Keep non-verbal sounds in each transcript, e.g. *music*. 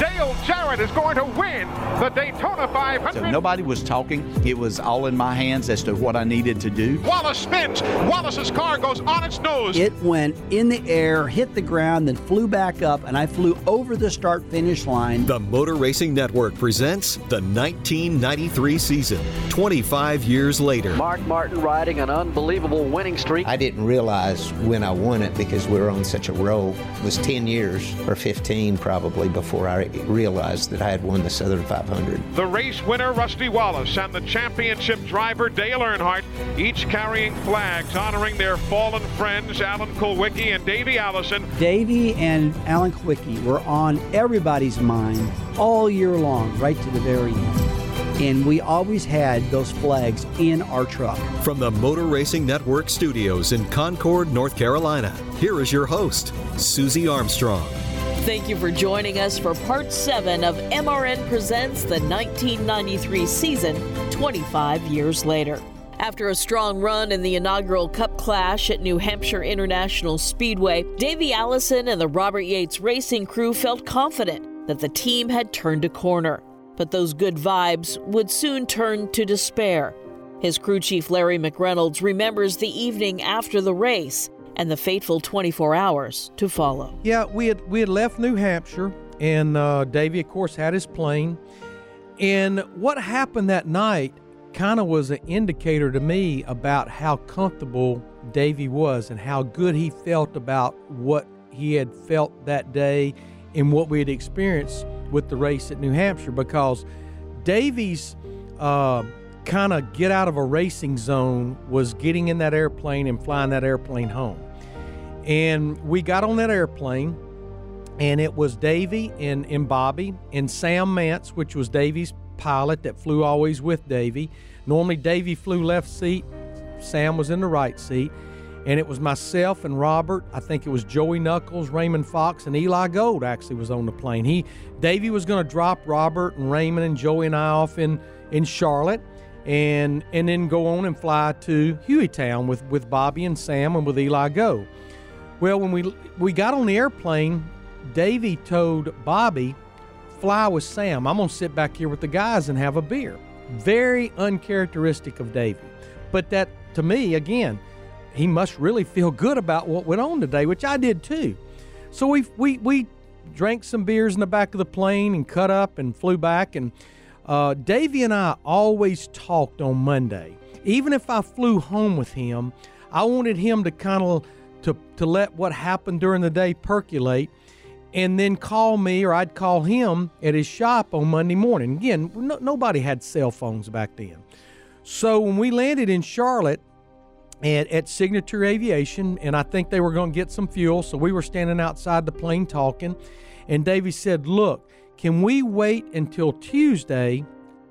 Dale Jarrett is going to win the Daytona 500. So nobody was talking. It was all in my hands as to what I needed to do. Wallace spins. Wallace's car goes on its nose. It went in the air, hit the ground, then flew back up, and I flew over the start finish line. The Motor Racing Network presents the 1993 season, 25 years later. Mark Martin riding an unbelievable winning streak. I didn't realize when I won it because we were on such a roll. It was 10 years or 15 probably before I realized that I had won the Southern 500. The race winner, Rusty Wallace, and the championship driver, Dale Earnhardt, each carrying flags honoring their fallen friends, Alan Kulwicki and Davey Allison. Davey and Alan Kulwicki were on everybody's mind all year long, right to the very end and we always had those flags in our truck. From the Motor Racing Network studios in Concord, North Carolina, here is your host, Susie Armstrong. Thank you for joining us for part seven of MRN Presents the 1993 season, 25 years later. After a strong run in the inaugural Cup Clash at New Hampshire International Speedway, Davey Allison and the Robert Yates racing crew felt confident that the team had turned a corner. But those good vibes would soon turn to despair. His crew chief Larry McReynolds remembers the evening after the race and the fateful 24 hours to follow. Yeah, we had we had left New Hampshire, and uh, Davey, of course, had his plane. And what happened that night kind of was an indicator to me about how comfortable Davy was and how good he felt about what he had felt that day and what we had experienced with the race at New Hampshire because Davy's uh, kind of get out of a racing zone was getting in that airplane and flying that airplane home. And we got on that airplane, and it was Davy and, and Bobby and Sam Mantz, which was Davy's pilot that flew always with Davy. Normally, Davy flew left seat, Sam was in the right seat. And it was myself and Robert. I think it was Joey Knuckles, Raymond Fox, and Eli Gold actually was on the plane. He Davy was going to drop Robert and Raymond and Joey and I off in in Charlotte and and then go on and fly to Hueytown with with Bobby and Sam and with Eli Go. Well, when we we got on the airplane, Davy told Bobby, "Fly with Sam. I'm gonna sit back here with the guys and have a beer." Very uncharacteristic of Davy, but that to me again, he must really feel good about what went on today, which I did too. So we we we drank some beers in the back of the plane and cut up and flew back and uh, Davey and I always talked on Monday. Even if I flew home with him, I wanted him to kind of to, to let what happened during the day percolate and then call me or I'd call him at his shop on Monday morning. Again, no, nobody had cell phones back then. So when we landed in Charlotte at, at Signature Aviation, and I think they were going to get some fuel, so we were standing outside the plane talking, and Davey said, Look, can we wait until Tuesday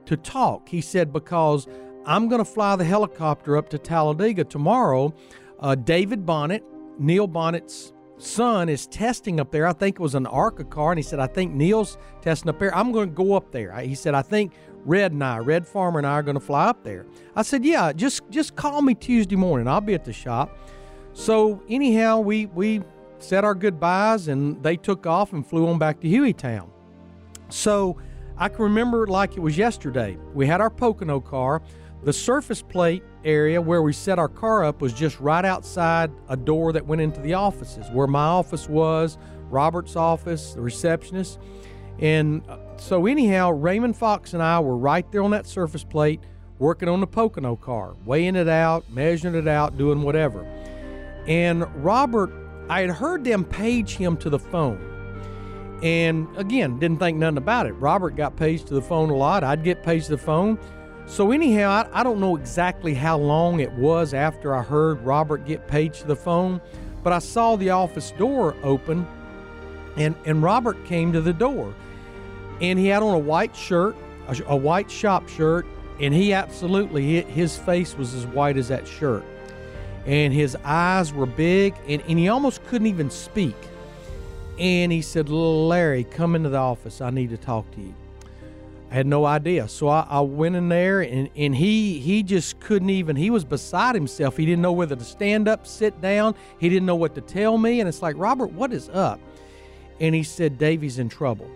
to talk? He said, Because I'm going to fly the helicopter up to Talladega tomorrow. Uh, David Bonnett, Neil Bonnett's son, is testing up there. I think it was an ARCA car, and he said, I think Neil's testing up there. I'm going to go up there. He said, I think Red and I, Red Farmer and I are going to fly up there. I said, Yeah, just just call me Tuesday morning. I'll be at the shop. So anyhow, we we said our goodbyes and they took off and flew on back to Hueytown. So I can remember like it was yesterday. We had our Pocono car. The surface plate area where we set our car up was just right outside a door that went into the offices, where my office was, Robert's office, the receptionist. And uh, so, anyhow, Raymond Fox and I were right there on that surface plate working on the Pocono car, weighing it out, measuring it out, doing whatever. And Robert, I had heard them page him to the phone. And again, didn't think nothing about it. Robert got paged to the phone a lot. I'd get paged to the phone. So, anyhow, I, I don't know exactly how long it was after I heard Robert get paged to the phone, but I saw the office door open and, and Robert came to the door. And he had on a white shirt, a, a white shop shirt, and he absolutely, his face was as white as that shirt. And his eyes were big, and, and he almost couldn't even speak. And he said, Larry, come into the office. I need to talk to you. I had no idea. So I, I, went in there and, and he he just couldn't even he was beside himself. He didn't know whether to stand up, sit down. He didn't know what to tell me. And it's like, Robert, what is up? And he said, Davy's in trouble.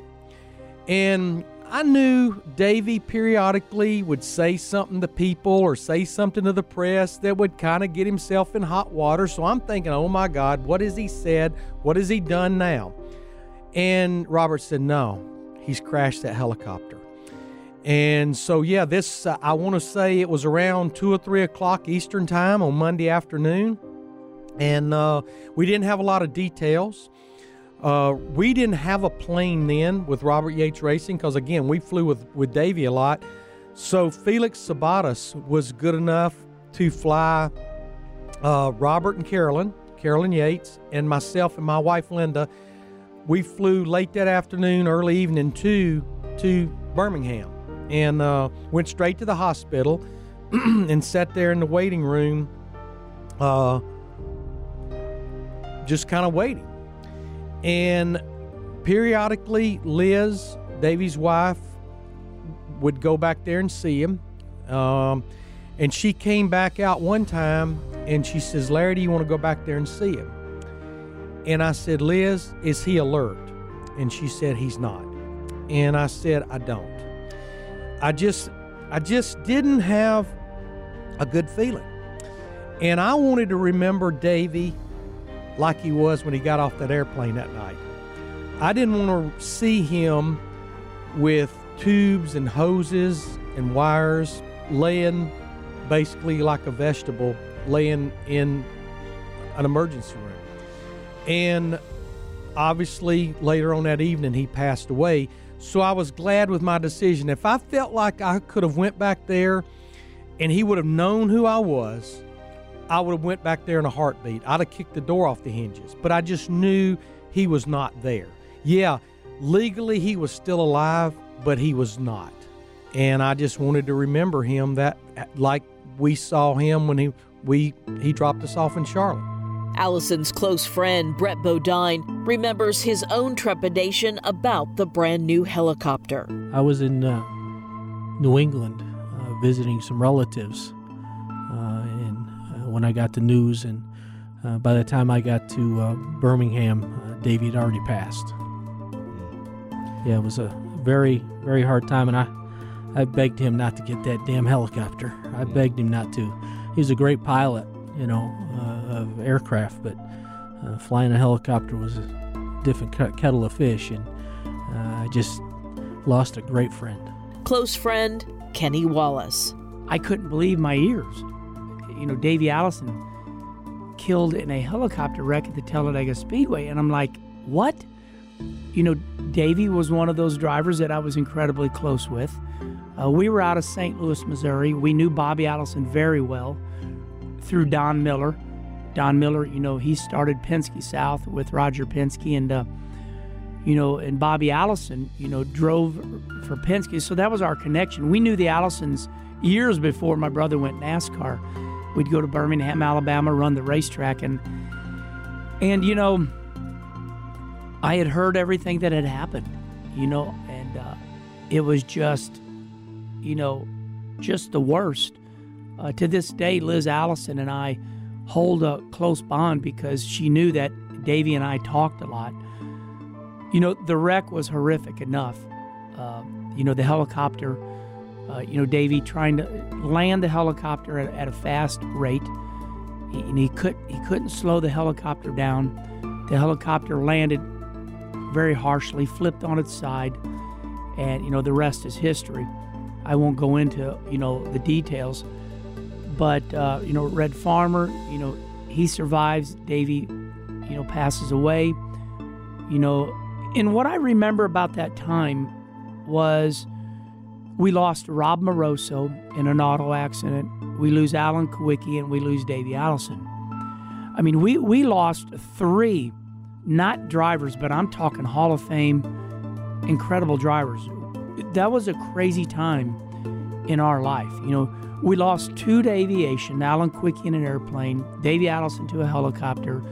And I knew Davy periodically would say something to people or say something to the press that would kind of get himself in hot water. So I'm thinking, oh my God, what has he said? What has he done now? And Robert said, no, he's crashed that helicopter. And so, yeah, this, uh, I want to say it was around two or three o'clock Eastern time on Monday afternoon. And uh, we didn't have a lot of details. Uh, we didn't have a plane then with Robert Yates Racing because, again, we flew with, with Davey a lot. So Felix Sabates was good enough to fly uh, Robert and Carolyn, Carolyn Yates, and myself and my wife Linda. We flew late that afternoon, early evening to to Birmingham, and uh, went straight to the hospital *clears throat* and sat there in the waiting room, uh, just kind of waiting. And periodically, Liz, Davy's wife, would go back there and see him. Um, and she came back out one time and she says, Larry, do you want to go back there and see him? And I said, Liz, is he alert? And she said, he's not. And I said, I don't. I just, I just didn't have a good feeling. And I wanted to remember Davey like he was when he got off that airplane that night. I didn't want to see him with tubes and hoses and wires laying basically like a vegetable laying in an emergency room. And obviously later on that evening he passed away. So I was glad with my decision. If I felt like I could have went back there and he would have known who I was, I would have went back there in a heartbeat. I'd have kicked the door off the hinges. But I just knew he was not there. Yeah, legally he was still alive, but he was not. And I just wanted to remember him that like we saw him when he we he dropped us off in Charlotte. Allison's close friend, Brett Bodine, remembers his own trepidation about the brand new helicopter. I was in uh, New England uh, visiting some relatives and when I got the news, and uh, by the time I got to uh, Birmingham, uh, Davey had already passed. Yeah, it was a very, very hard time, and I, I begged him not to get that damn helicopter. I begged him not to. He was a great pilot, you know, uh, of aircraft, but uh, flying a helicopter was a different kettle of fish, and uh, I just lost a great friend. Close friend Kenny Wallace. I couldn't believe my ears you know, Davy Allison killed in a helicopter wreck at the Talladega Speedway. And I'm like, what? You know, Davy was one of those drivers that I was incredibly close with. Uh, we were out of St. Louis, Missouri. We knew Bobby Allison very well through Don Miller. Don Miller, you know, he started Penske South with Roger Penske, and uh, you know, and Bobby Allison, you know, drove for Penske. So that was our connection. We knew the Allisons years before my brother went NASCAR. We'd go to Birmingham, Alabama, run the racetrack, and and you know, I had heard everything that had happened, you know, and uh, it was just, you know, just the worst. Uh, to this day, Liz Allison and I hold a close bond because she knew that Davy and I talked a lot. You know, the wreck was horrific enough. Uh, you know, the helicopter uh, you know, Davy trying to land the helicopter at, at a fast rate. And he could he couldn't slow the helicopter down. The helicopter landed very harshly, flipped on its side, and you know the rest is history. I won't go into you know the details, but uh, you know Red Farmer, you know he survives. Davy, you know, passes away. You know, and what I remember about that time was we lost Rob Moroso in an auto accident. We lose Alan Kulwicki and we lose Davy Allison. I mean, we, we lost three, not drivers, but I'm talking Hall of Fame, incredible drivers. That was a crazy time in our life. You know, we lost two to aviation, Alan Kulwicki in an airplane, Davey Allison to a helicopter,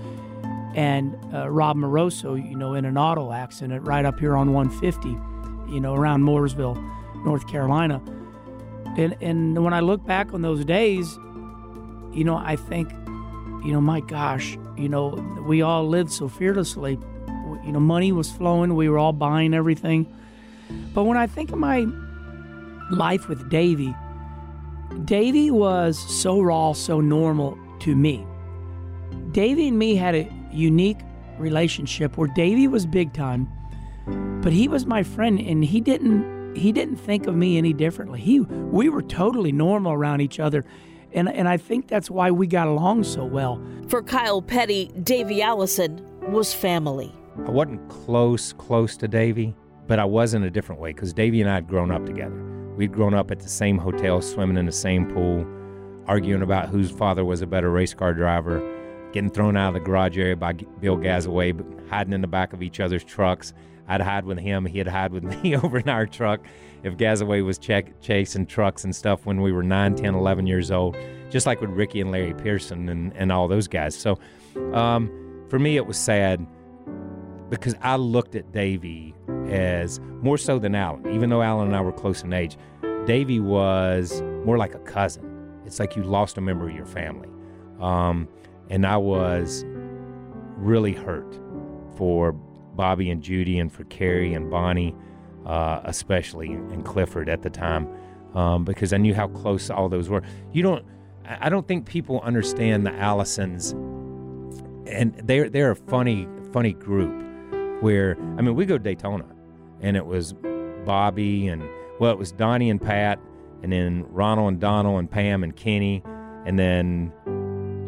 and uh, Rob Moroso, you know, in an auto accident right up here on 150, you know, around Mooresville North Carolina. And and when I look back on those days, you know, I think, you know, my gosh, you know, we all lived so fearlessly. You know, money was flowing, we were all buying everything. But when I think of my life with Davy, Davy was so raw, so normal to me. Davy and me had a unique relationship where Davy was big time, but he was my friend and he didn't he didn't think of me any differently. He we were totally normal around each other. And and I think that's why we got along so well. For Kyle Petty, Davy Allison was family. I wasn't close close to Davy, but I was in a different way because Davy and I had grown up together. We'd grown up at the same hotel, swimming in the same pool, arguing about whose father was a better race car driver, getting thrown out of the garage area by Bill Gazaway, hiding in the back of each other's trucks. I'd hide with him, he'd hide with *laughs* me over in our truck if Gazaway was check, chasing trucks and stuff when we were 9, 10, 11 years old, just like with Ricky and Larry Pearson and, and all those guys. So um, for me, it was sad because I looked at Davey as more so than Alan. Even though Alan and I were close in age, Davy was more like a cousin. It's like you lost a member of your family. Um, and I was really hurt for Bobby and Judy and for Carrie and Bonnie, uh, especially, and Clifford at the time, um, because I knew how close all those were. You don't, I don't think people understand the Allisons, and they're they're a funny funny group. Where I mean, we go to Daytona, and it was Bobby and well, it was Donnie and Pat, and then Ronald and Donald and Pam and Kenny, and then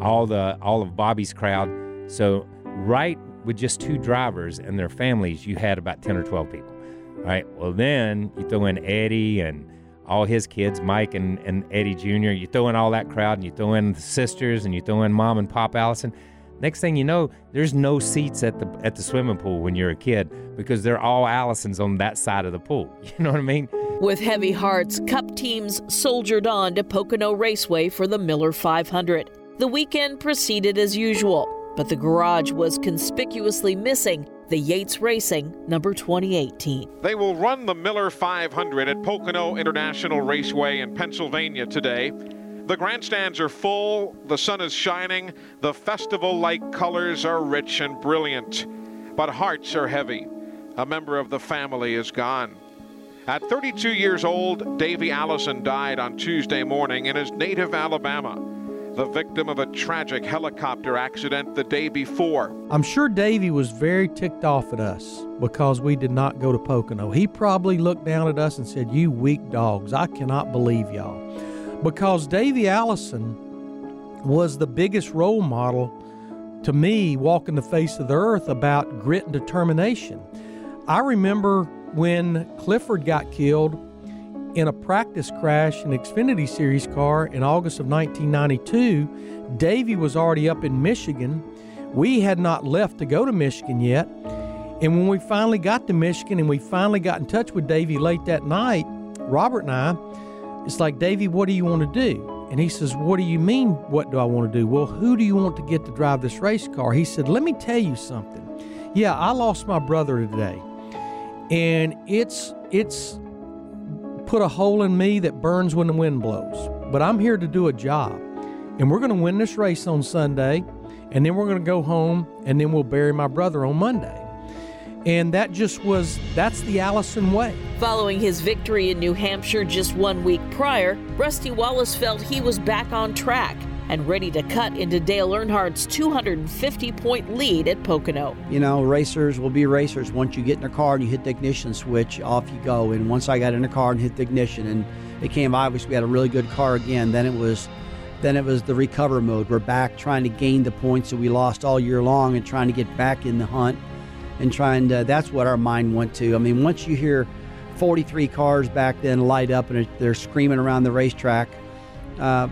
all the all of Bobby's crowd. So right with just two drivers and their families, you had about ten or twelve people. Right. Well, then you throw in Eddie and all his kids, Mike and, and Eddie Jr. You throw in all that crowd, and you throw in the sisters, and you throw in Mom and Pop Allison. Next thing you know, there's no seats at the at the swimming pool when you're a kid because they're all Allisons on that side of the pool. *laughs* You know what I mean? With heavy hearts, Cup teams soldiered on to Pocono Raceway for the Miller 500. The weekend proceeded as usual, but the garage was conspicuously missing the Yates Racing number 2018. They will run the Miller 500 at Pocono International Raceway in Pennsylvania today. The grandstands are full, the sun is shining, the festival like colors are rich and brilliant, but hearts are heavy. A member of the family is gone. At 32 years old, Davy Allison died on Tuesday morning in his native Alabama, the victim of a tragic helicopter accident the day before. I'm sure Davy was very ticked off at us because we did not go to Pocono. He probably looked down at us and said, You weak dogs, I cannot believe y'all. Because Davy Allison was the biggest role model to me walking the face of the earth about grit and determination. I remember when Clifford got killed in a practice crash in Xfinity Series car in August of 1992, Davy was already up in Michigan. We had not left to go to Michigan yet. And when we finally got to Michigan and we finally got in touch with Davy late that night, Robert and I, it's like, Davy, what do you want to do? And he says, What do you mean, what do I want to do? Well, who do you want to get to drive this race car? He said, Let me tell you something. Yeah, I lost my brother today. And it's it's put a hole in me that burns when the wind blows. But I'm here to do a job. And we're going to win this race on Sunday. And then we're going to go home and then we'll bury my brother on Monday. And that just was, that's the Allison way. Following his victory in New Hampshire just one week prior, Rusty Wallace felt he was back on track and ready to cut into Dale Earnhardt's 250 point lead at Pocono. You know, racers will be racers. Once you get in the car and you hit the ignition switch, off you go. And once I got in the car and hit the ignition, and it became obvious we had a really good car again, then it was. Then it was the recover mode. We're back trying to gain the points that we lost all year long and trying to get back in the hunt and trying to that's what our mind went to. I mean, once you hear 43 cars back then light up and they're screaming around the racetrack, uh,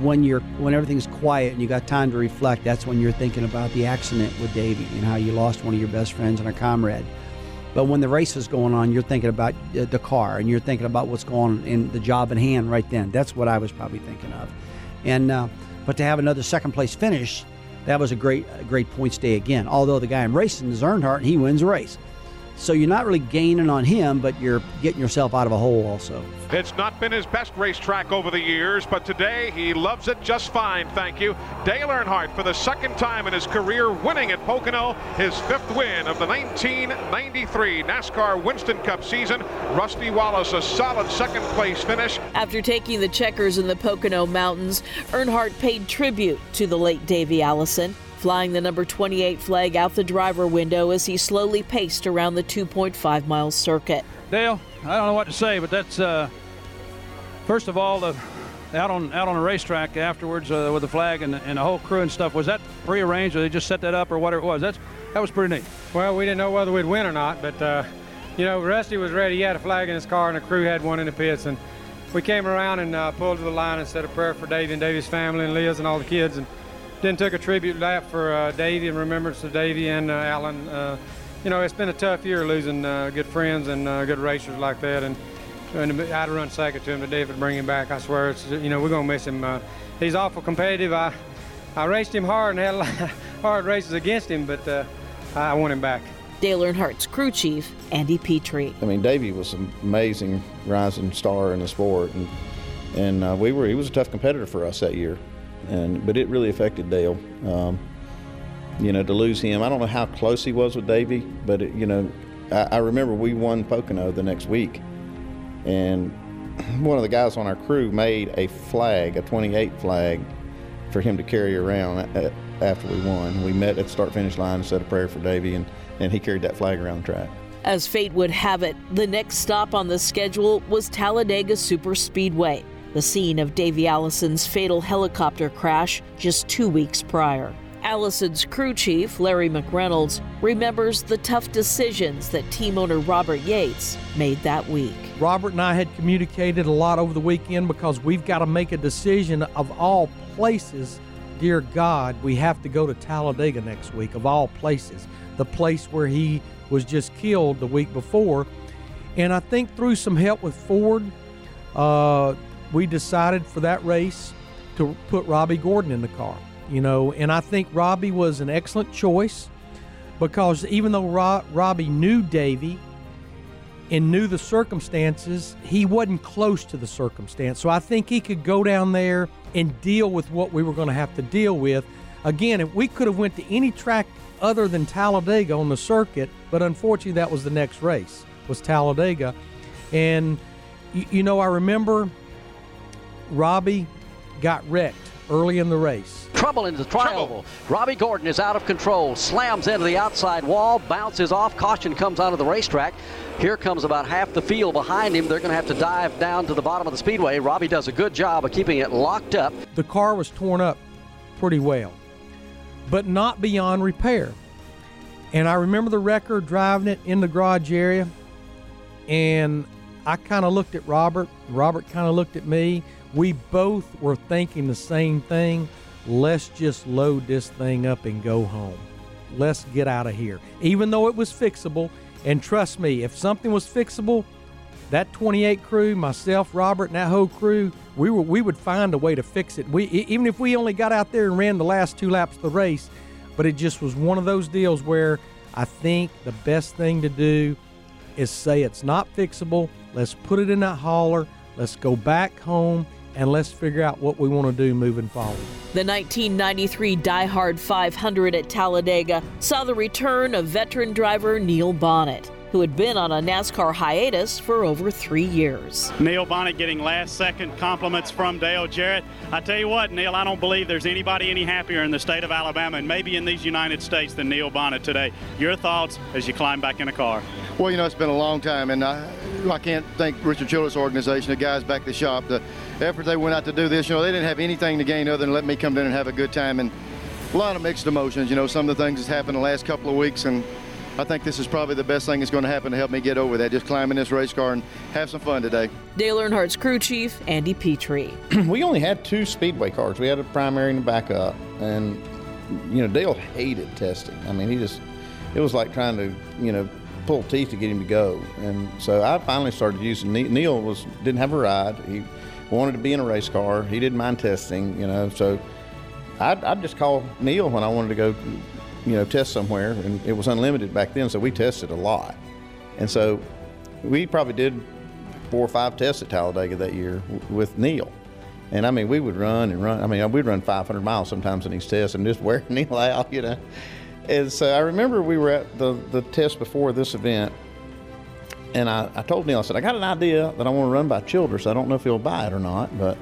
when you're when everything's quiet and you got time to reflect, that's when you're thinking about the accident with Davey and how you lost one of your best friends and a comrade. But when the race is going on, you're thinking about the car and you're thinking about what's going on in the job in hand right then. That's what I was probably thinking of. And uh, but to have another second place finish that was a great, great points day again. Although the guy I'm racing is Earnhardt, and he wins the race. So you're not really gaining on him, but you're getting yourself out of a hole also. It's not been his best racetrack over the years, but today he loves it just fine, thank you. Dale Earnhardt, for the second time in his career, winning at Pocono, his fifth win of the 1993 NASCAR Winston Cup season. Rusty Wallace, a solid second place finish. After taking the checkers in the Pocono Mountains, Earnhardt paid tribute to the late Davey Allison flying the number 28 flag out the driver window as he slowly paced around the 2.5 mile circuit. Dale, I don't know what to say, but that's uh, first of all the out on out on the racetrack afterwards uh, with the flag and, and the whole crew and stuff. Was that prearranged, or they just set that up, or whatever it was? That's that was pretty neat. Well, we didn't know whether we'd win or not, but uh, you know, Rusty was ready. He had a flag in his car, and the crew had one in the pits, and we came around and uh, pulled to the line and said a prayer for Davey and Davey's family and Liz and all the kids, and then took a tribute lap for uh, Davey in remembrance of Davey and uh, Alan. Uh, you know, it's been a tough year losing uh, good friends and uh, good racers like that, and, and I'd run second to him today if it bring him back. I swear, it's you know we're gonna miss him. Uh, he's awful competitive. I I raced him hard and had a lot of *laughs* hard races against him, but I want him back. Dale Earnhardt's crew chief, Andy Petree. I mean, Davey was an amazing rising star in the sport, and and we were he was a tough competitor for us that year and but it really affected Dale. Um, you know, to lose him, I don't know how close he was with Davy, but it, you know, I, I, remember we won Pocono the next week, and *clears throat* one of the guys on our crew made a flag, a 28 flag, for him to carry around after we won. We met at the start finish line and said a prayer for Davy, and, and he carried that flag around the track. As fate would have it, the next stop on the schedule was Talladega Superspeedway the scene of Davy Allison's fatal helicopter crash just two weeks prior. Allison's crew chief, Larry McReynolds, remembers the tough decisions that team owner Robert Yates made that week. Robert and I had communicated a lot over the weekend because we've got to make a decision of all places. Dear God, we have to go to Talladega next week, of all places, the place where he was just killed the week before. And I think through some help with Ford, uh, we decided for that race to put Robby Gordon in the car. You know, and I think Robby was an excellent choice because even though Robby knew Davey and knew the circumstances, he wasn't close to the circumstance. So I think he could go down there and deal with what we were going to have to deal with. Again, if we could have went to any track other than Talladega on the circuit, but unfortunately that was the next race was Talladega. And you, you know, I remember Robby got wrecked early in the race. Trouble in the triangle. Robby Gordon is out of control, slams into the outside wall, bounces off. Caution comes out of the racetrack. Here comes about half the field behind him. They're going to have to dive down to the bottom of the speedway. Robby does a good job of keeping it locked up. The car was torn up pretty well, but not beyond repair. And I remember the wrecker driving it in the garage area, and I kind of looked at Robert. Robert kind of looked at me we both were thinking the same thing. Let's just load this thing up and go home. Let's get out of here. Even though it was fixable, and trust me, if something was fixable, that 28 crew, myself, Robert, and that whole crew, we were we would find a way to fix it. We even if we only got out there and ran the last two laps of the race, but it just was one of those deals where I think the best thing to do is say it's not fixable. Let's put it in that hauler. Let's go back home and let's figure out what we want to do moving forward. The 1993 Die Hard 500 at Talladega saw the return of veteran driver Neil Bonnett, who had been on a NASCAR hiatus for over three years. Neil Bonnett getting last second compliments from Dale Jarrett. I tell you what, Neil, I don't believe there's anybody any happier in the state of Alabama and maybe in these United States than Neil Bonnett today. Your thoughts as you climb back in the car? Well, you know, it's been a long time, and I, I can't thank Richard Childress' organization, the guys back at the shop, the effort they went out to do this. You know, they didn't have anything to gain other than let me come in and have a good time. And a lot of mixed emotions. You know, some of the things that's happened the last couple of weeks, and I think this is probably the best thing that's going to happen to help me get over that. Just climb in this race car and have some fun today. Dale Earnhardt's crew chief, Andy Petree. *clears throat* we only had two speedway cars. We had a primary and a backup. And, you know, Dale hated testing. I mean, he just, it was like trying to, you know, pull teeth to get him to go. And so I finally started using Neil was didn't have a ride. He wanted to be in a race car. He didn't mind testing, you know. So I'd, I'd just call Neil when I wanted to go you know, test somewhere, and it was unlimited back then, so we tested a lot. And so we probably did four or five tests at Talladega that year with Neil. And I mean, we would run and run. I mean, we'd run 500 miles sometimes in these tests and just *laughs* wear Neil out, you know. And so I remember we were at the, the test before this event, and I, I told Neil, I said, I got an idea that I want to run by Childress. I don't know if he'll buy it or not, but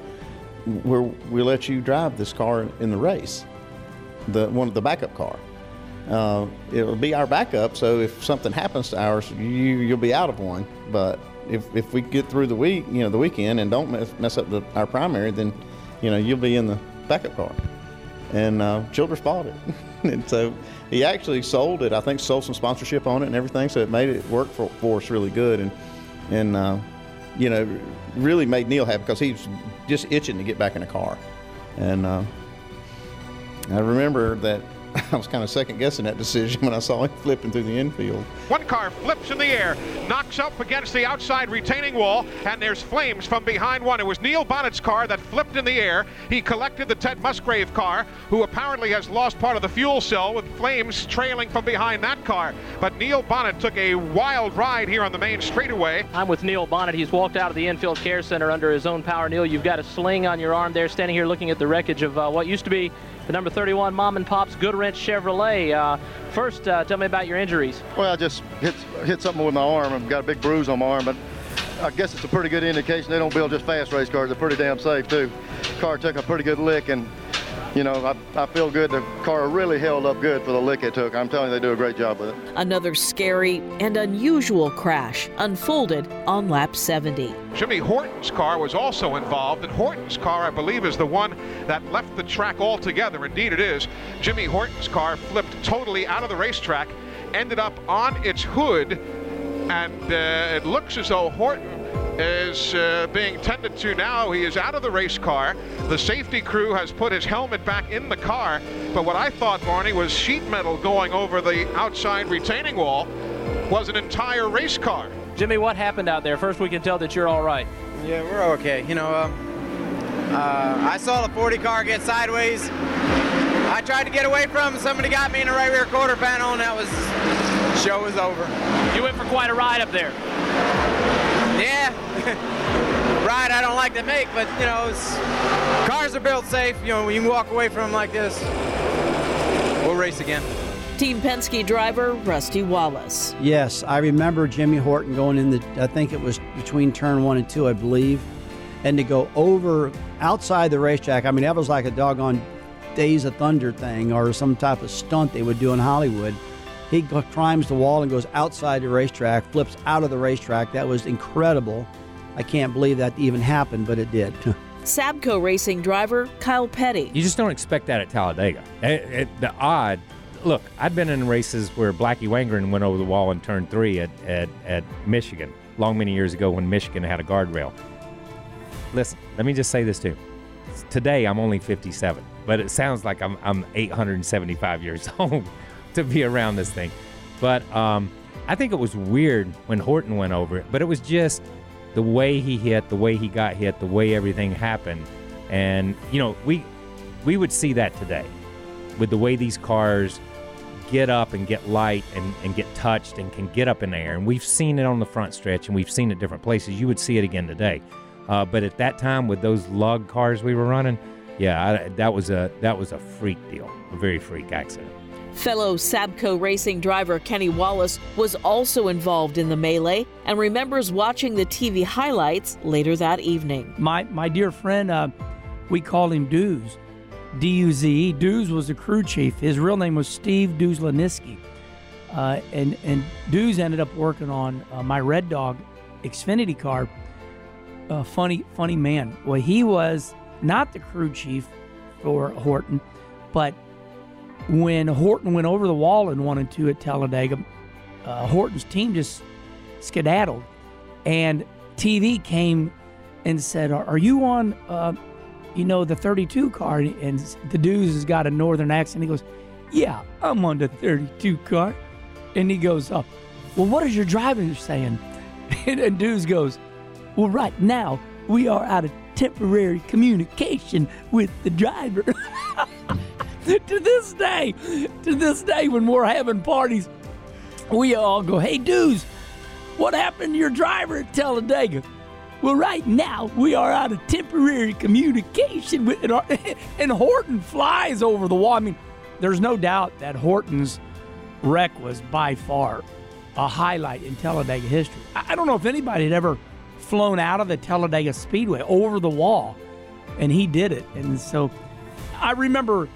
we're, we let you drive this car in the race, the one of the backup car. Uh, it'll be our backup, so if something happens to ours, you you'll be out of one. But if, if we get through the week, you know, the weekend, and don't mess, mess up the, our primary, then you know you'll be in the backup car. And uh, Childress bought it, *laughs* and so he actually sold it. I think sold some sponsorship on it and everything, so it made it work for, for us really good. And and uh, you know, really made Neil happy because he was just itching to get back in a car. And uh, I remember that *laughs* I was kind of second guessing that decision when I saw him flipping through the infield. One car flips in the air, knocks up against the outside retaining wall, and there's flames from behind one. It was Neil Bonnett's car that flipped in the air. He collected the Ted Musgrave car, who apparently has lost part of the fuel cell with flames trailing from behind that car. But Neil Bonnett took a wild ride here on the main straightaway. I'm with Neil Bonnett. He's walked out of the infield care center under his own power. Neil, you've got a sling on your arm there, standing here looking at the wreckage of uh, what used to be the number 31 Mom and Pop's Good Goodwrench Chevrolet. Uh, first, uh, tell me about your injuries. Well, I just hit hit something with my arm. I've got a big bruise on my arm, but I guess it's a pretty good indication they don't build just fast race cars. They're pretty damn safe too. Car took a pretty good lick, and you know I, I feel good. The car really held up good for the lick it took. I'm telling you, they do a great job with it. Another scary and unusual crash unfolded on lap 70. Jimmy Horton's car was also involved, and Horton's car, I believe, is the one that left the track altogether. Indeed, it is. Jimmy Horton's car flipped totally out of the racetrack, ended up on its hood, and uh, it looks as though Horton is uh, being tended to now. He is out of the race car. The safety crew has put his helmet back in the car, but what I thought, Barney, was sheet metal going over the outside retaining wall was an entire race car. Jimmy, what happened out there? First, we can tell that you're all right. Yeah, we're okay. You know, um, uh, I saw the 40 car get sideways. I tried to get away from him. Somebody got me in the right rear quarter panel, and that was show was over. You went for quite a ride up there. Yeah, *laughs* ride I don't like to make, but you know, it's, cars are built safe. You know, you can walk away from them like this. We'll race again. Team Penske driver Rusty Wallace. Yes, I remember Jimmy Horton going in the, I think it was between turn one and two, I believe, and to go over outside the racetrack. I mean, that was like a doggone Days of Thunder thing or some type of stunt they would do in Hollywood. He climbs the wall and goes outside the racetrack, flips out of the racetrack. That was incredible. I can't believe that even happened, but it did. *laughs* Sabco racing driver Kyle Petty. You just don't expect that at Talladega. It- it- the odd. Look, I've been in races where Blackie Wangerin went over the wall in turn three at, at, at Michigan, long many years ago when Michigan had a guardrail. Listen, let me just say this too. Today I'm only 57, but it sounds like I'm, I'm 875 years *laughs* old *laughs* to be around this thing. But um, I think it was weird when Horton went over it, but it was just the way he hit, the way he got hit, the way everything happened. And, you know, we we would see that today with the way these cars get up and get light and, and get touched and can get up in the air. And we've seen it on the front stretch and we've seen it different places. You would see it again today. Uh, but at that time with those lug cars we were running, yeah, I, that was a that was a freak deal, a very freak accident. Fellow Sabco racing driver Kenny Wallace was also involved in the melee and remembers watching the TV highlights later that evening. My my dear friend, uh, we called him Dooz, D-U-Z-E. Dooz was the crew chief. His real name was Steve Duzlaniski. Uh, and and Dooz ended up working on uh, my Red Dog Xfinity car. Uh, funny funny man. Well, he was not the crew chief for Horton, but when Horton went over the wall in one and two at Talladega, uh, Horton's team just skedaddled, and TV came and said, "Are, you on, uh, you know, the 32 car?" And the dude has got a northern accent. He goes, "Yeah, I'm on the 32 car," and he goes, "Oh, well, what is your driver saying?" *laughs* and, and Deuce goes, "Well, right now we are out of temporary communication with the driver." *laughs* *laughs* to this day, to this day, when we're having parties, we all go, "Hey, dudes, What happened to your driver at Talladega? Well, right now we are out of temporary communication with, and, our, *laughs* and Horton flies over the wall. I mean, there's no doubt that Horton's wreck was by far a highlight in Talladega history. I, I don't know if anybody had ever flown out of the Talladega Speedway over the wall, and he did it. And so I remember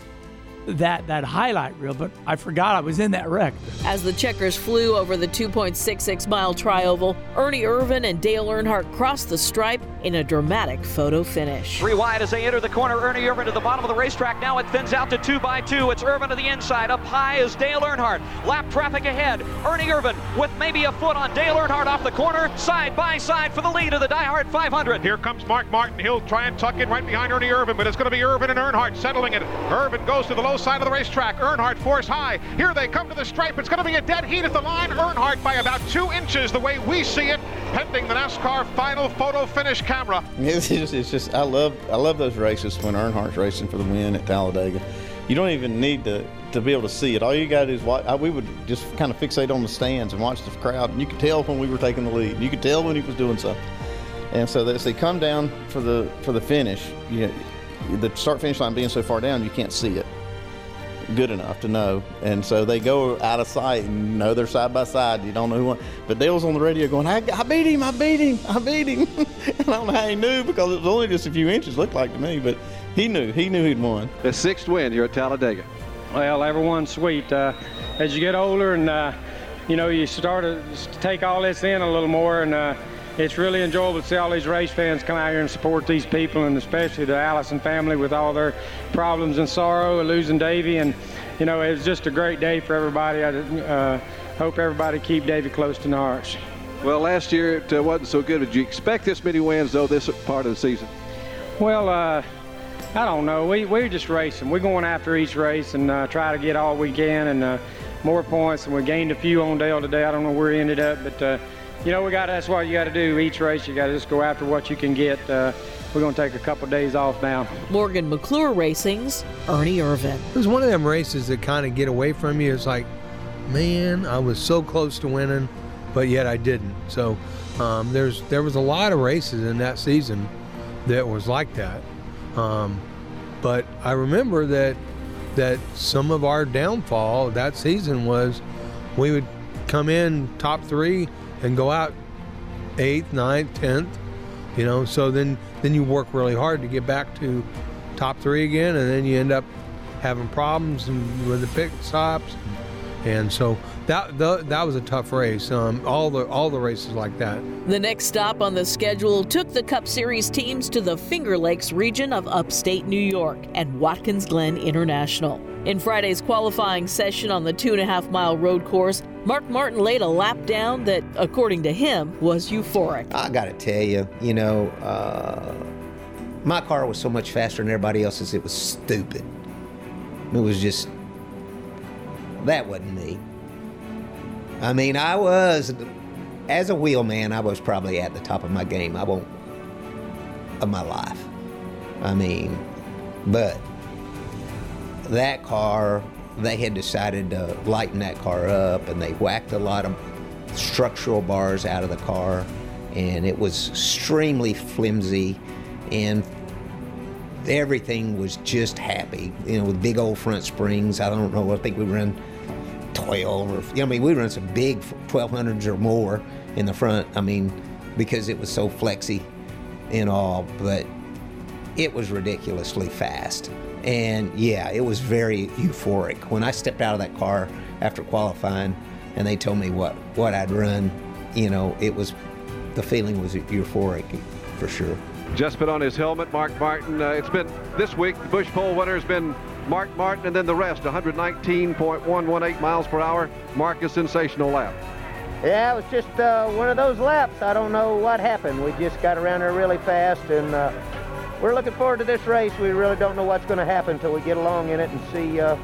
that that highlight reel, but I forgot I was in that wreck. As the checkers flew over the 2.66 mile trioval, Ernie Irvan and Dale Earnhardt crossed the stripe in a dramatic photo finish. Three wide as they enter the corner. Ernie Irvan to the bottom of the racetrack. Now it thins out to two by two. It's Irvan to the inside. Up high is Dale Earnhardt. Lap traffic ahead. Ernie Irvan with maybe a foot on Dale Earnhardt off the corner. Side by side for the lead of the diehard 500. Here comes Mark Martin. He'll try and tuck in right behind Ernie Irvan, but it's going to be Irvan and Earnhardt settling it. Irvan goes to the low side of the racetrack. Earnhardt force high. Here they come to the stripe. It's going to be a dead heat at the line. Earnhardt by about two inches, the way we see it, pending the NASCAR final photo finish camera. *laughs* It's just, it's just I love I love those races when Earnhardt's racing for the win at Talladega. You don't even need to, to be able to see it. All you got to do is watch. I, we would just kind of fixate on the stands and watch the crowd, and you could tell when we were taking the lead. You could tell when he was doing something. And so as they come down for the for the finish, you know, the start finish line being so far down, you can't see it good enough to know. And so they go out of sight and know they're side by side. You don't know who won. But Dale's on the radio going, I, I beat him, I beat him, I beat him. *laughs* and I don't know how he knew because it was only just a few inches, looked like to me. But he knew, he knew he'd won. The sixth win here at Talladega. Well, everyone's sweet. Uh, as you get older and, uh, you know, you start to take all this in a little more and uh, it's really enjoyable to see all these race fans come out here and support these people, and especially the Allison family with all their problems and sorrow and losing Davey. And you know, it was just a great day for everybody. I uh, hope everybody keep Davey close to their hearts. Well, last year it uh, wasn't so good. Did you expect this many wins though this part of the season? Well, uh, I don't know. We we're just racing. We're going after each race and uh, try to get all we can and uh, more points. And we gained a few on Dale today. I don't know where he ended up, but uh, you know, we got that's what you got to do. Each race, you got to just go after what you can get. Uh, we're going to take a couple of days off now. Morgan McClure Racing's Ernie Irvan. It was one of them races that kind of get away from you. It's like, man, I was so close to winning, but yet I didn't. So um, there's there was a lot of races in that season that was like that. Um, but I remember that that some of our downfall that season was we would come in top three and go out eighth, ninth, tenth. You know, so then then you work really hard to get back to top three again, and then you end up having problems with the pit stops, and so that the, that was a tough race. Um, all the all the races like that. The next stop on the schedule took the Cup Series teams to the Finger Lakes region of upstate New York and Watkins Glen International. In Friday's qualifying session on the two and a half mile road course, Mark Martin laid a lap down that, according to him, was euphoric. I got to tell you, you know, uh, my car was so much faster than everybody else's, it was stupid. It was just, that wasn't me. I mean, I was, as a wheelman, I was probably at the top of my game. I won't, of my life. I mean, but that car, they had decided to lighten that car up and they whacked a lot of structural bars out of the car and it was extremely flimsy and everything was just happy, you know, with big old front springs. I don't know, I think we run 12 or, you know, I mean, we run some big 1200s or more in the front. I mean, because it was so flexy and all, but it was ridiculously fast. And yeah, it was very euphoric. When I stepped out of that car after qualifying and they told me what, what I'd run, you know, it was, the feeling was euphoric for sure. Just put on his helmet, Mark Martin. Uh, it's been this week, the Busch Pole winner has been Mark Martin, and then the rest 119.118 miles per hour. Mark, a sensational lap. Yeah, it was just uh, one of those laps. I don't know what happened. We just got around there really fast, and uh, we're looking forward to this race. We really don't know what's going to happen until we get along in it and see, uh,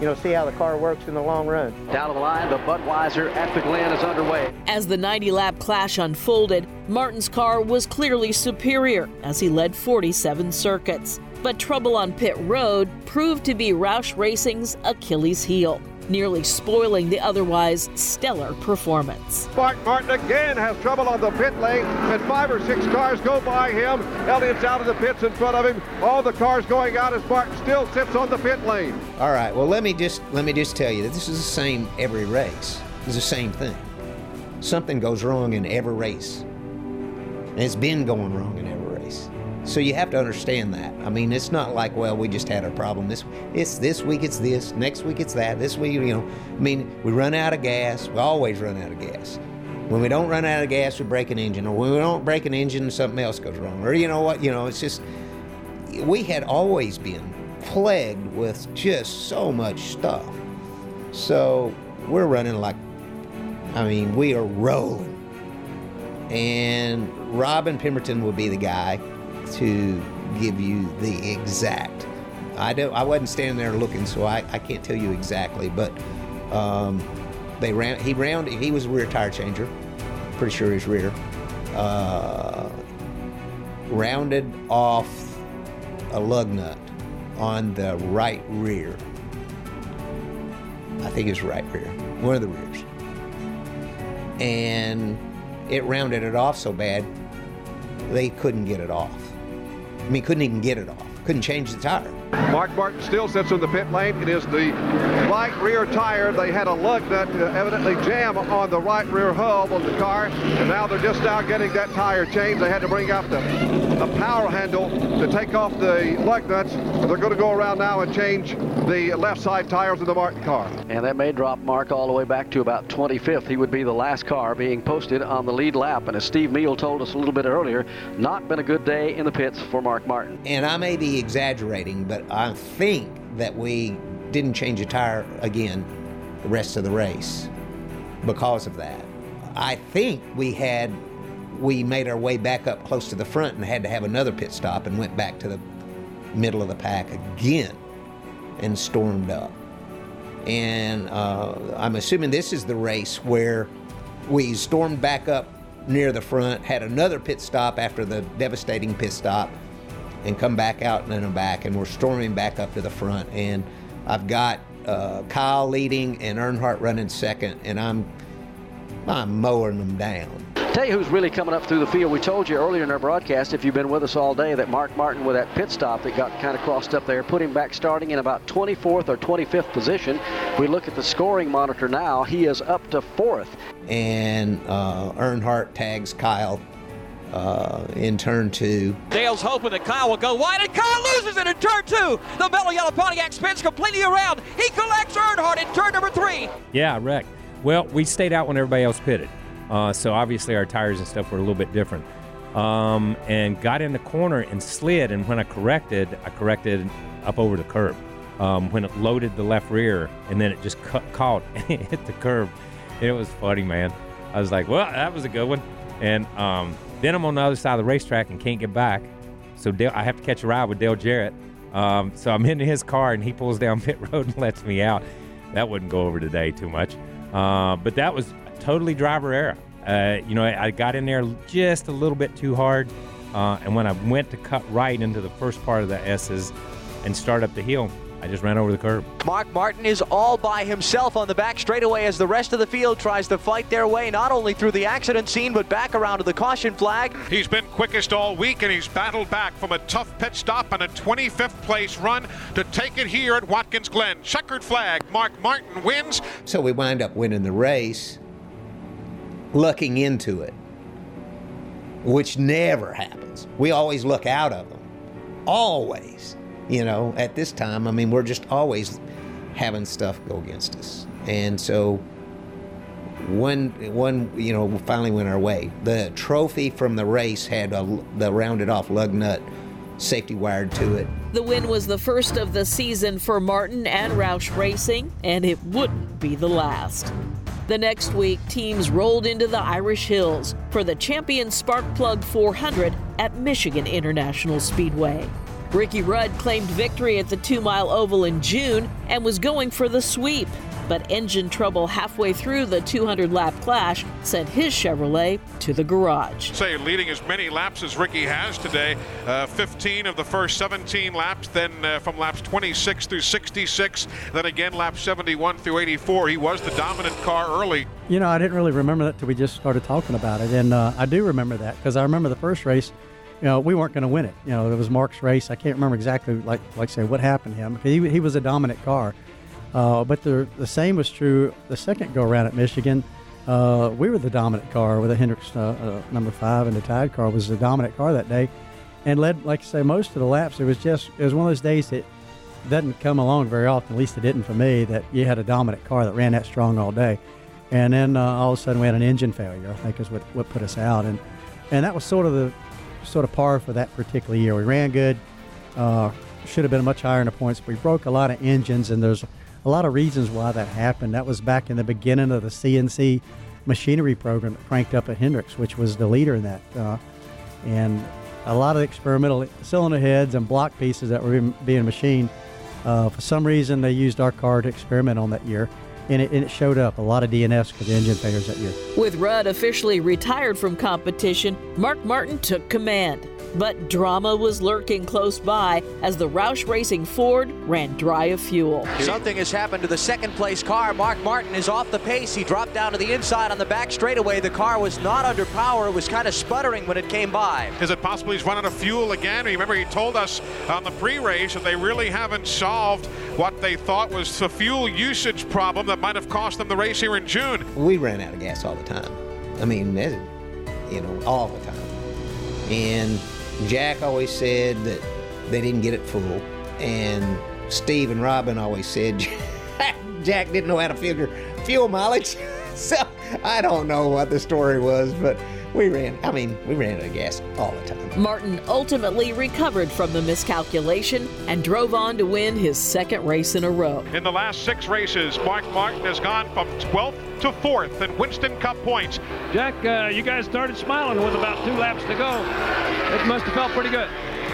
you know, see how the car works in the long run. Down the line, the Budweiser at the Glen is underway. As the 90 lap clash unfolded, Martin's car was clearly superior as he led 47 circuits. But trouble on pit road proved to be Roush Racing's Achilles heel. Nearly spoiling the otherwise stellar performance. Mark Martin again has trouble on the pit lane, and five or six cars go by him. Elliott's out of the pits in front of him. All the cars going out as Martin still sits on the pit lane. All right. Well, let me just let me just tell you that this is the same every race. It's the same thing. Something goes wrong in every race, and it's been going wrong in every race. So you have to understand that. I mean, it's not like, well, we just had a problem this. It's this week it's this, next week it's that, this week you know. I mean, we run out of gas. We always run out of gas. When we don't run out of gas, we break an engine, or when we don't break an engine, something else goes wrong. Or you know what? You know, it's just we had always been plagued with just so much stuff. So we're running like, I mean, we are rolling. And Robin Pemberton will be the guy to give you the exact. I don't. I wasn't standing there looking, so I, I can't tell you exactly. But um, they ran. He rounded. He was a rear tire changer. Pretty sure he's rear. Uh, rounded off a lug nut on the right rear. I think it's right rear, one of the rears. And it rounded it off so bad they couldn't get it off. I mean, couldn't even get it off. Couldn't change the tire. Mark Martin still sits in the pit lane. It is the right rear tire. They had a lug nut uh, evidently jam on the right rear hub of the car, and now they're just now getting that tire changed. They had to bring out the, the power handle to take off the lug nuts. They're going to go around now and change the left side tires of the Martin car. And that may drop Mark all the way back to about 25th. He would be the last car being posted on the lead lap. And as Steve Hmiel told us a little bit earlier, not been a good day in the pits for Mark Martin. And I may be exaggerating, but I think that we didn't change a tire again the rest of the race because of that. I think we had we made our way back up close to the front and had to have another pit stop and went back to the middle of the pack again and stormed up. And uh, I'm assuming this is the race where we stormed back up near the front, had another pit stop after the devastating pit stop, and come back out and then back, and we're storming back up to the front. And I've got uh, Kyle leading and Earnhardt running second, and I'm I'm mowing them down. Tell you who's really coming up through the field. We told you earlier in our broadcast, if you've been with us all day, that Mark Martin with that pit stop that got kind of crossed up there, put him back starting in about 24th or 25th position. We look at the scoring monitor now. He is up to fourth. And uh, Earnhardt tags Kyle uh, in turn two. Dale's hoping that Kyle will go wide, and Kyle loses it in turn two. The Mello Yello Pontiac spins completely around. He collects Earnhardt in turn number three. Yeah, wrecked. Well, we stayed out when everybody else pitted. Uh, so obviously our tires and stuff were a little bit different. Um, and got in the corner and slid. And when I corrected, I corrected up over the curb. Um, when it loaded the left rear, and then it just caught *laughs* and it hit the curb. It was funny, man. I was like, well, that was a good one. And um, then I'm on the other side of the racetrack and can't get back. So Dale, I have to catch a ride with Dale Jarrett. Um, so I'm in his car and he pulls down *laughs* pit road and lets me out. That wouldn't go over today too much. Uh, but that was totally driver error. Uh, you know, I, I, got in there just a little bit too hard. Uh, and when I went to cut right into the first part of the S's and start up the hill, I just ran over the curb. Mark Martin is all by himself on the back straightaway as the rest of the field tries to fight their way not only through the accident scene but back around to the caution flag. He's been quickest all week and he's battled back from a tough pit stop and a 25th place run to take it here at Watkins Glen. Checkered flag. Mark Martin wins. So we wind up winning the race, looking into it, which never happens. We always look out of them. Always you know, at this time, I mean, we're just always having stuff go against us. And so one, one, you know, finally went our way. The trophy from the race had a, the rounded off lug nut safety wired to it. The win was the first of the season for Martin and Roush Racing, and it wouldn't be the last. The next week, teams rolled into the Irish Hills for the Champion Spark Plug 400 at Michigan International Speedway. Ricky Rudd claimed victory at the two mile oval in June and was going for the sweep. But engine trouble halfway through the 200 lap clash sent his Chevrolet to the garage. Say leading as many laps as Ricky has today, uh, 15 of the first 17 laps, then uh, from laps 26 through 66, then again laps 71 through 84. He was the dominant car early. You know, I didn't really remember that till we just started talking about it, and uh, I do remember that because I remember the first race you know, we weren't going to win it. You know, it was Mark's race. I can't remember exactly, like, like say, what happened to him. He, he was a dominant car. Uh, but the, the same was true the second go around at Michigan. Uh, we were the dominant car with a Hendricks uh, uh, number five, and the Tide car was the dominant car that day, and led, like I say, most of the laps. It was just it was one of those days that doesn't come along very often. At least it didn't for me. That you had a dominant car that ran that strong all day, and then uh, all of a sudden we had an engine failure. I think is what, what put us out, and and that was sort of the sort of par for that particular year. We ran good. Uh, should have been much higher in the points. We broke a lot of engines, and there's a lot of reasons why that happened. That was back in the beginning of the CNC machinery program that cranked up at Hendricks, which was the leader in that. Uh, and a lot of experimental cylinder heads and block pieces that were being machined. Uh, for some reason, they used our car to experiment on that year and it, and it showed up a lot of DNFs because the engine failures that year. With Rudd officially retired from competition, Mark Martin took command. But drama was lurking close by as the Roush Racing Ford ran dry of fuel. Something has happened to the second place car. Mark Martin is off the pace. He dropped down to the inside on the back straightaway. The car was not under power. It was kind of sputtering when it came by. Is it possible he's run out of fuel again? Remember, he told us on the pre race that they really haven't solved what they thought was the fuel usage problem that might have cost them the race here in June. We ran out of gas all the time. I mean, you know, all the time. And Jack always said that they didn't get it full. And Steve and Robin always said *laughs* Jack didn't know how to figure fuel mileage. *laughs* so I don't know what the story was, but we ran, I mean, we ran out of gas all the time. Martin ultimately recovered from the miscalculation and drove on to win his second race in a row. In the last six races, Mark Martin has gone from 12th to 4th in Winston Cup points. Jack, uh, you guys started smiling with about two laps to go. It must have felt pretty good.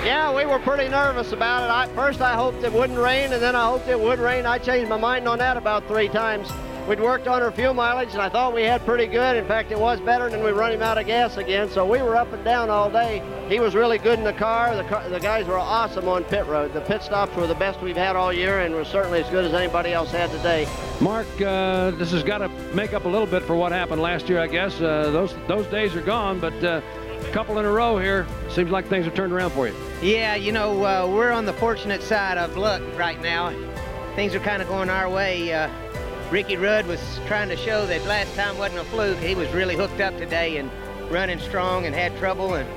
Yeah, we were pretty nervous about it. I, first, I hoped it wouldn't rain, and then I hoped it would rain. I changed my mind on that about three times. We'd worked on our fuel mileage, and I thought we had pretty good. In fact, it was better, than we run him out of gas again. So we were up and down all day. He was really good in the car. The, car, the guys were awesome on pit road. The pit stops were the best we've had all year, and were certainly as good as anybody else had today. Mark, uh, this has got to make up a little bit for what happened last year, I guess. Uh, those those days are gone, but. Uh, couple in a row here. Seems like things have turned around for you. Yeah, you know, uh, we're on the fortunate side of luck right now. Things are kind of going our way. Uh, Ricky Rudd was trying to show that last time wasn't a fluke. He was really hooked up today and running strong and had trouble. And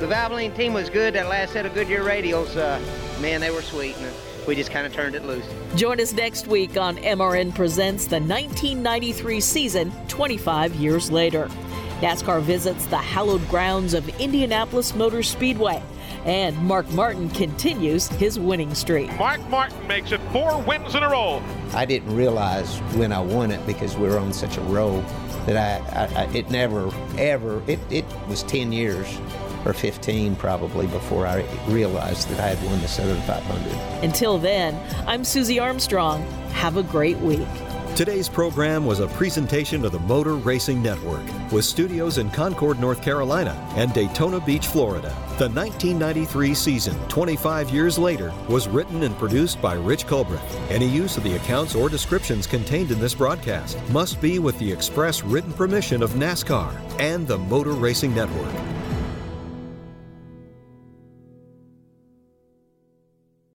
the Valvoline team was good. That last set of Goodyear radials, uh, man, they were sweet. And we just kind of turned it loose. Join us next week on MRN Presents the 1993 season 25 years later. NASCAR visits the hallowed grounds of Indianapolis Motor Speedway and Mark Martin continues his winning streak. Mark Martin makes it four wins in a row. I didn't realize when I won it because we were on such a roll that I, I, I it never, ever, it, it was 10 years or 15 probably before I realized that I had won the Southern 500. Until then, I'm Susie Armstrong. Have a great week. Today's program was a presentation of the Motor Racing Network with studios in Concord, North Carolina and Daytona Beach, Florida. The 1993 season, 25 years later, was written and produced by Rich Culbreth. Any use of the accounts or descriptions contained in this broadcast must be with the express written permission of NASCAR and the Motor Racing Network.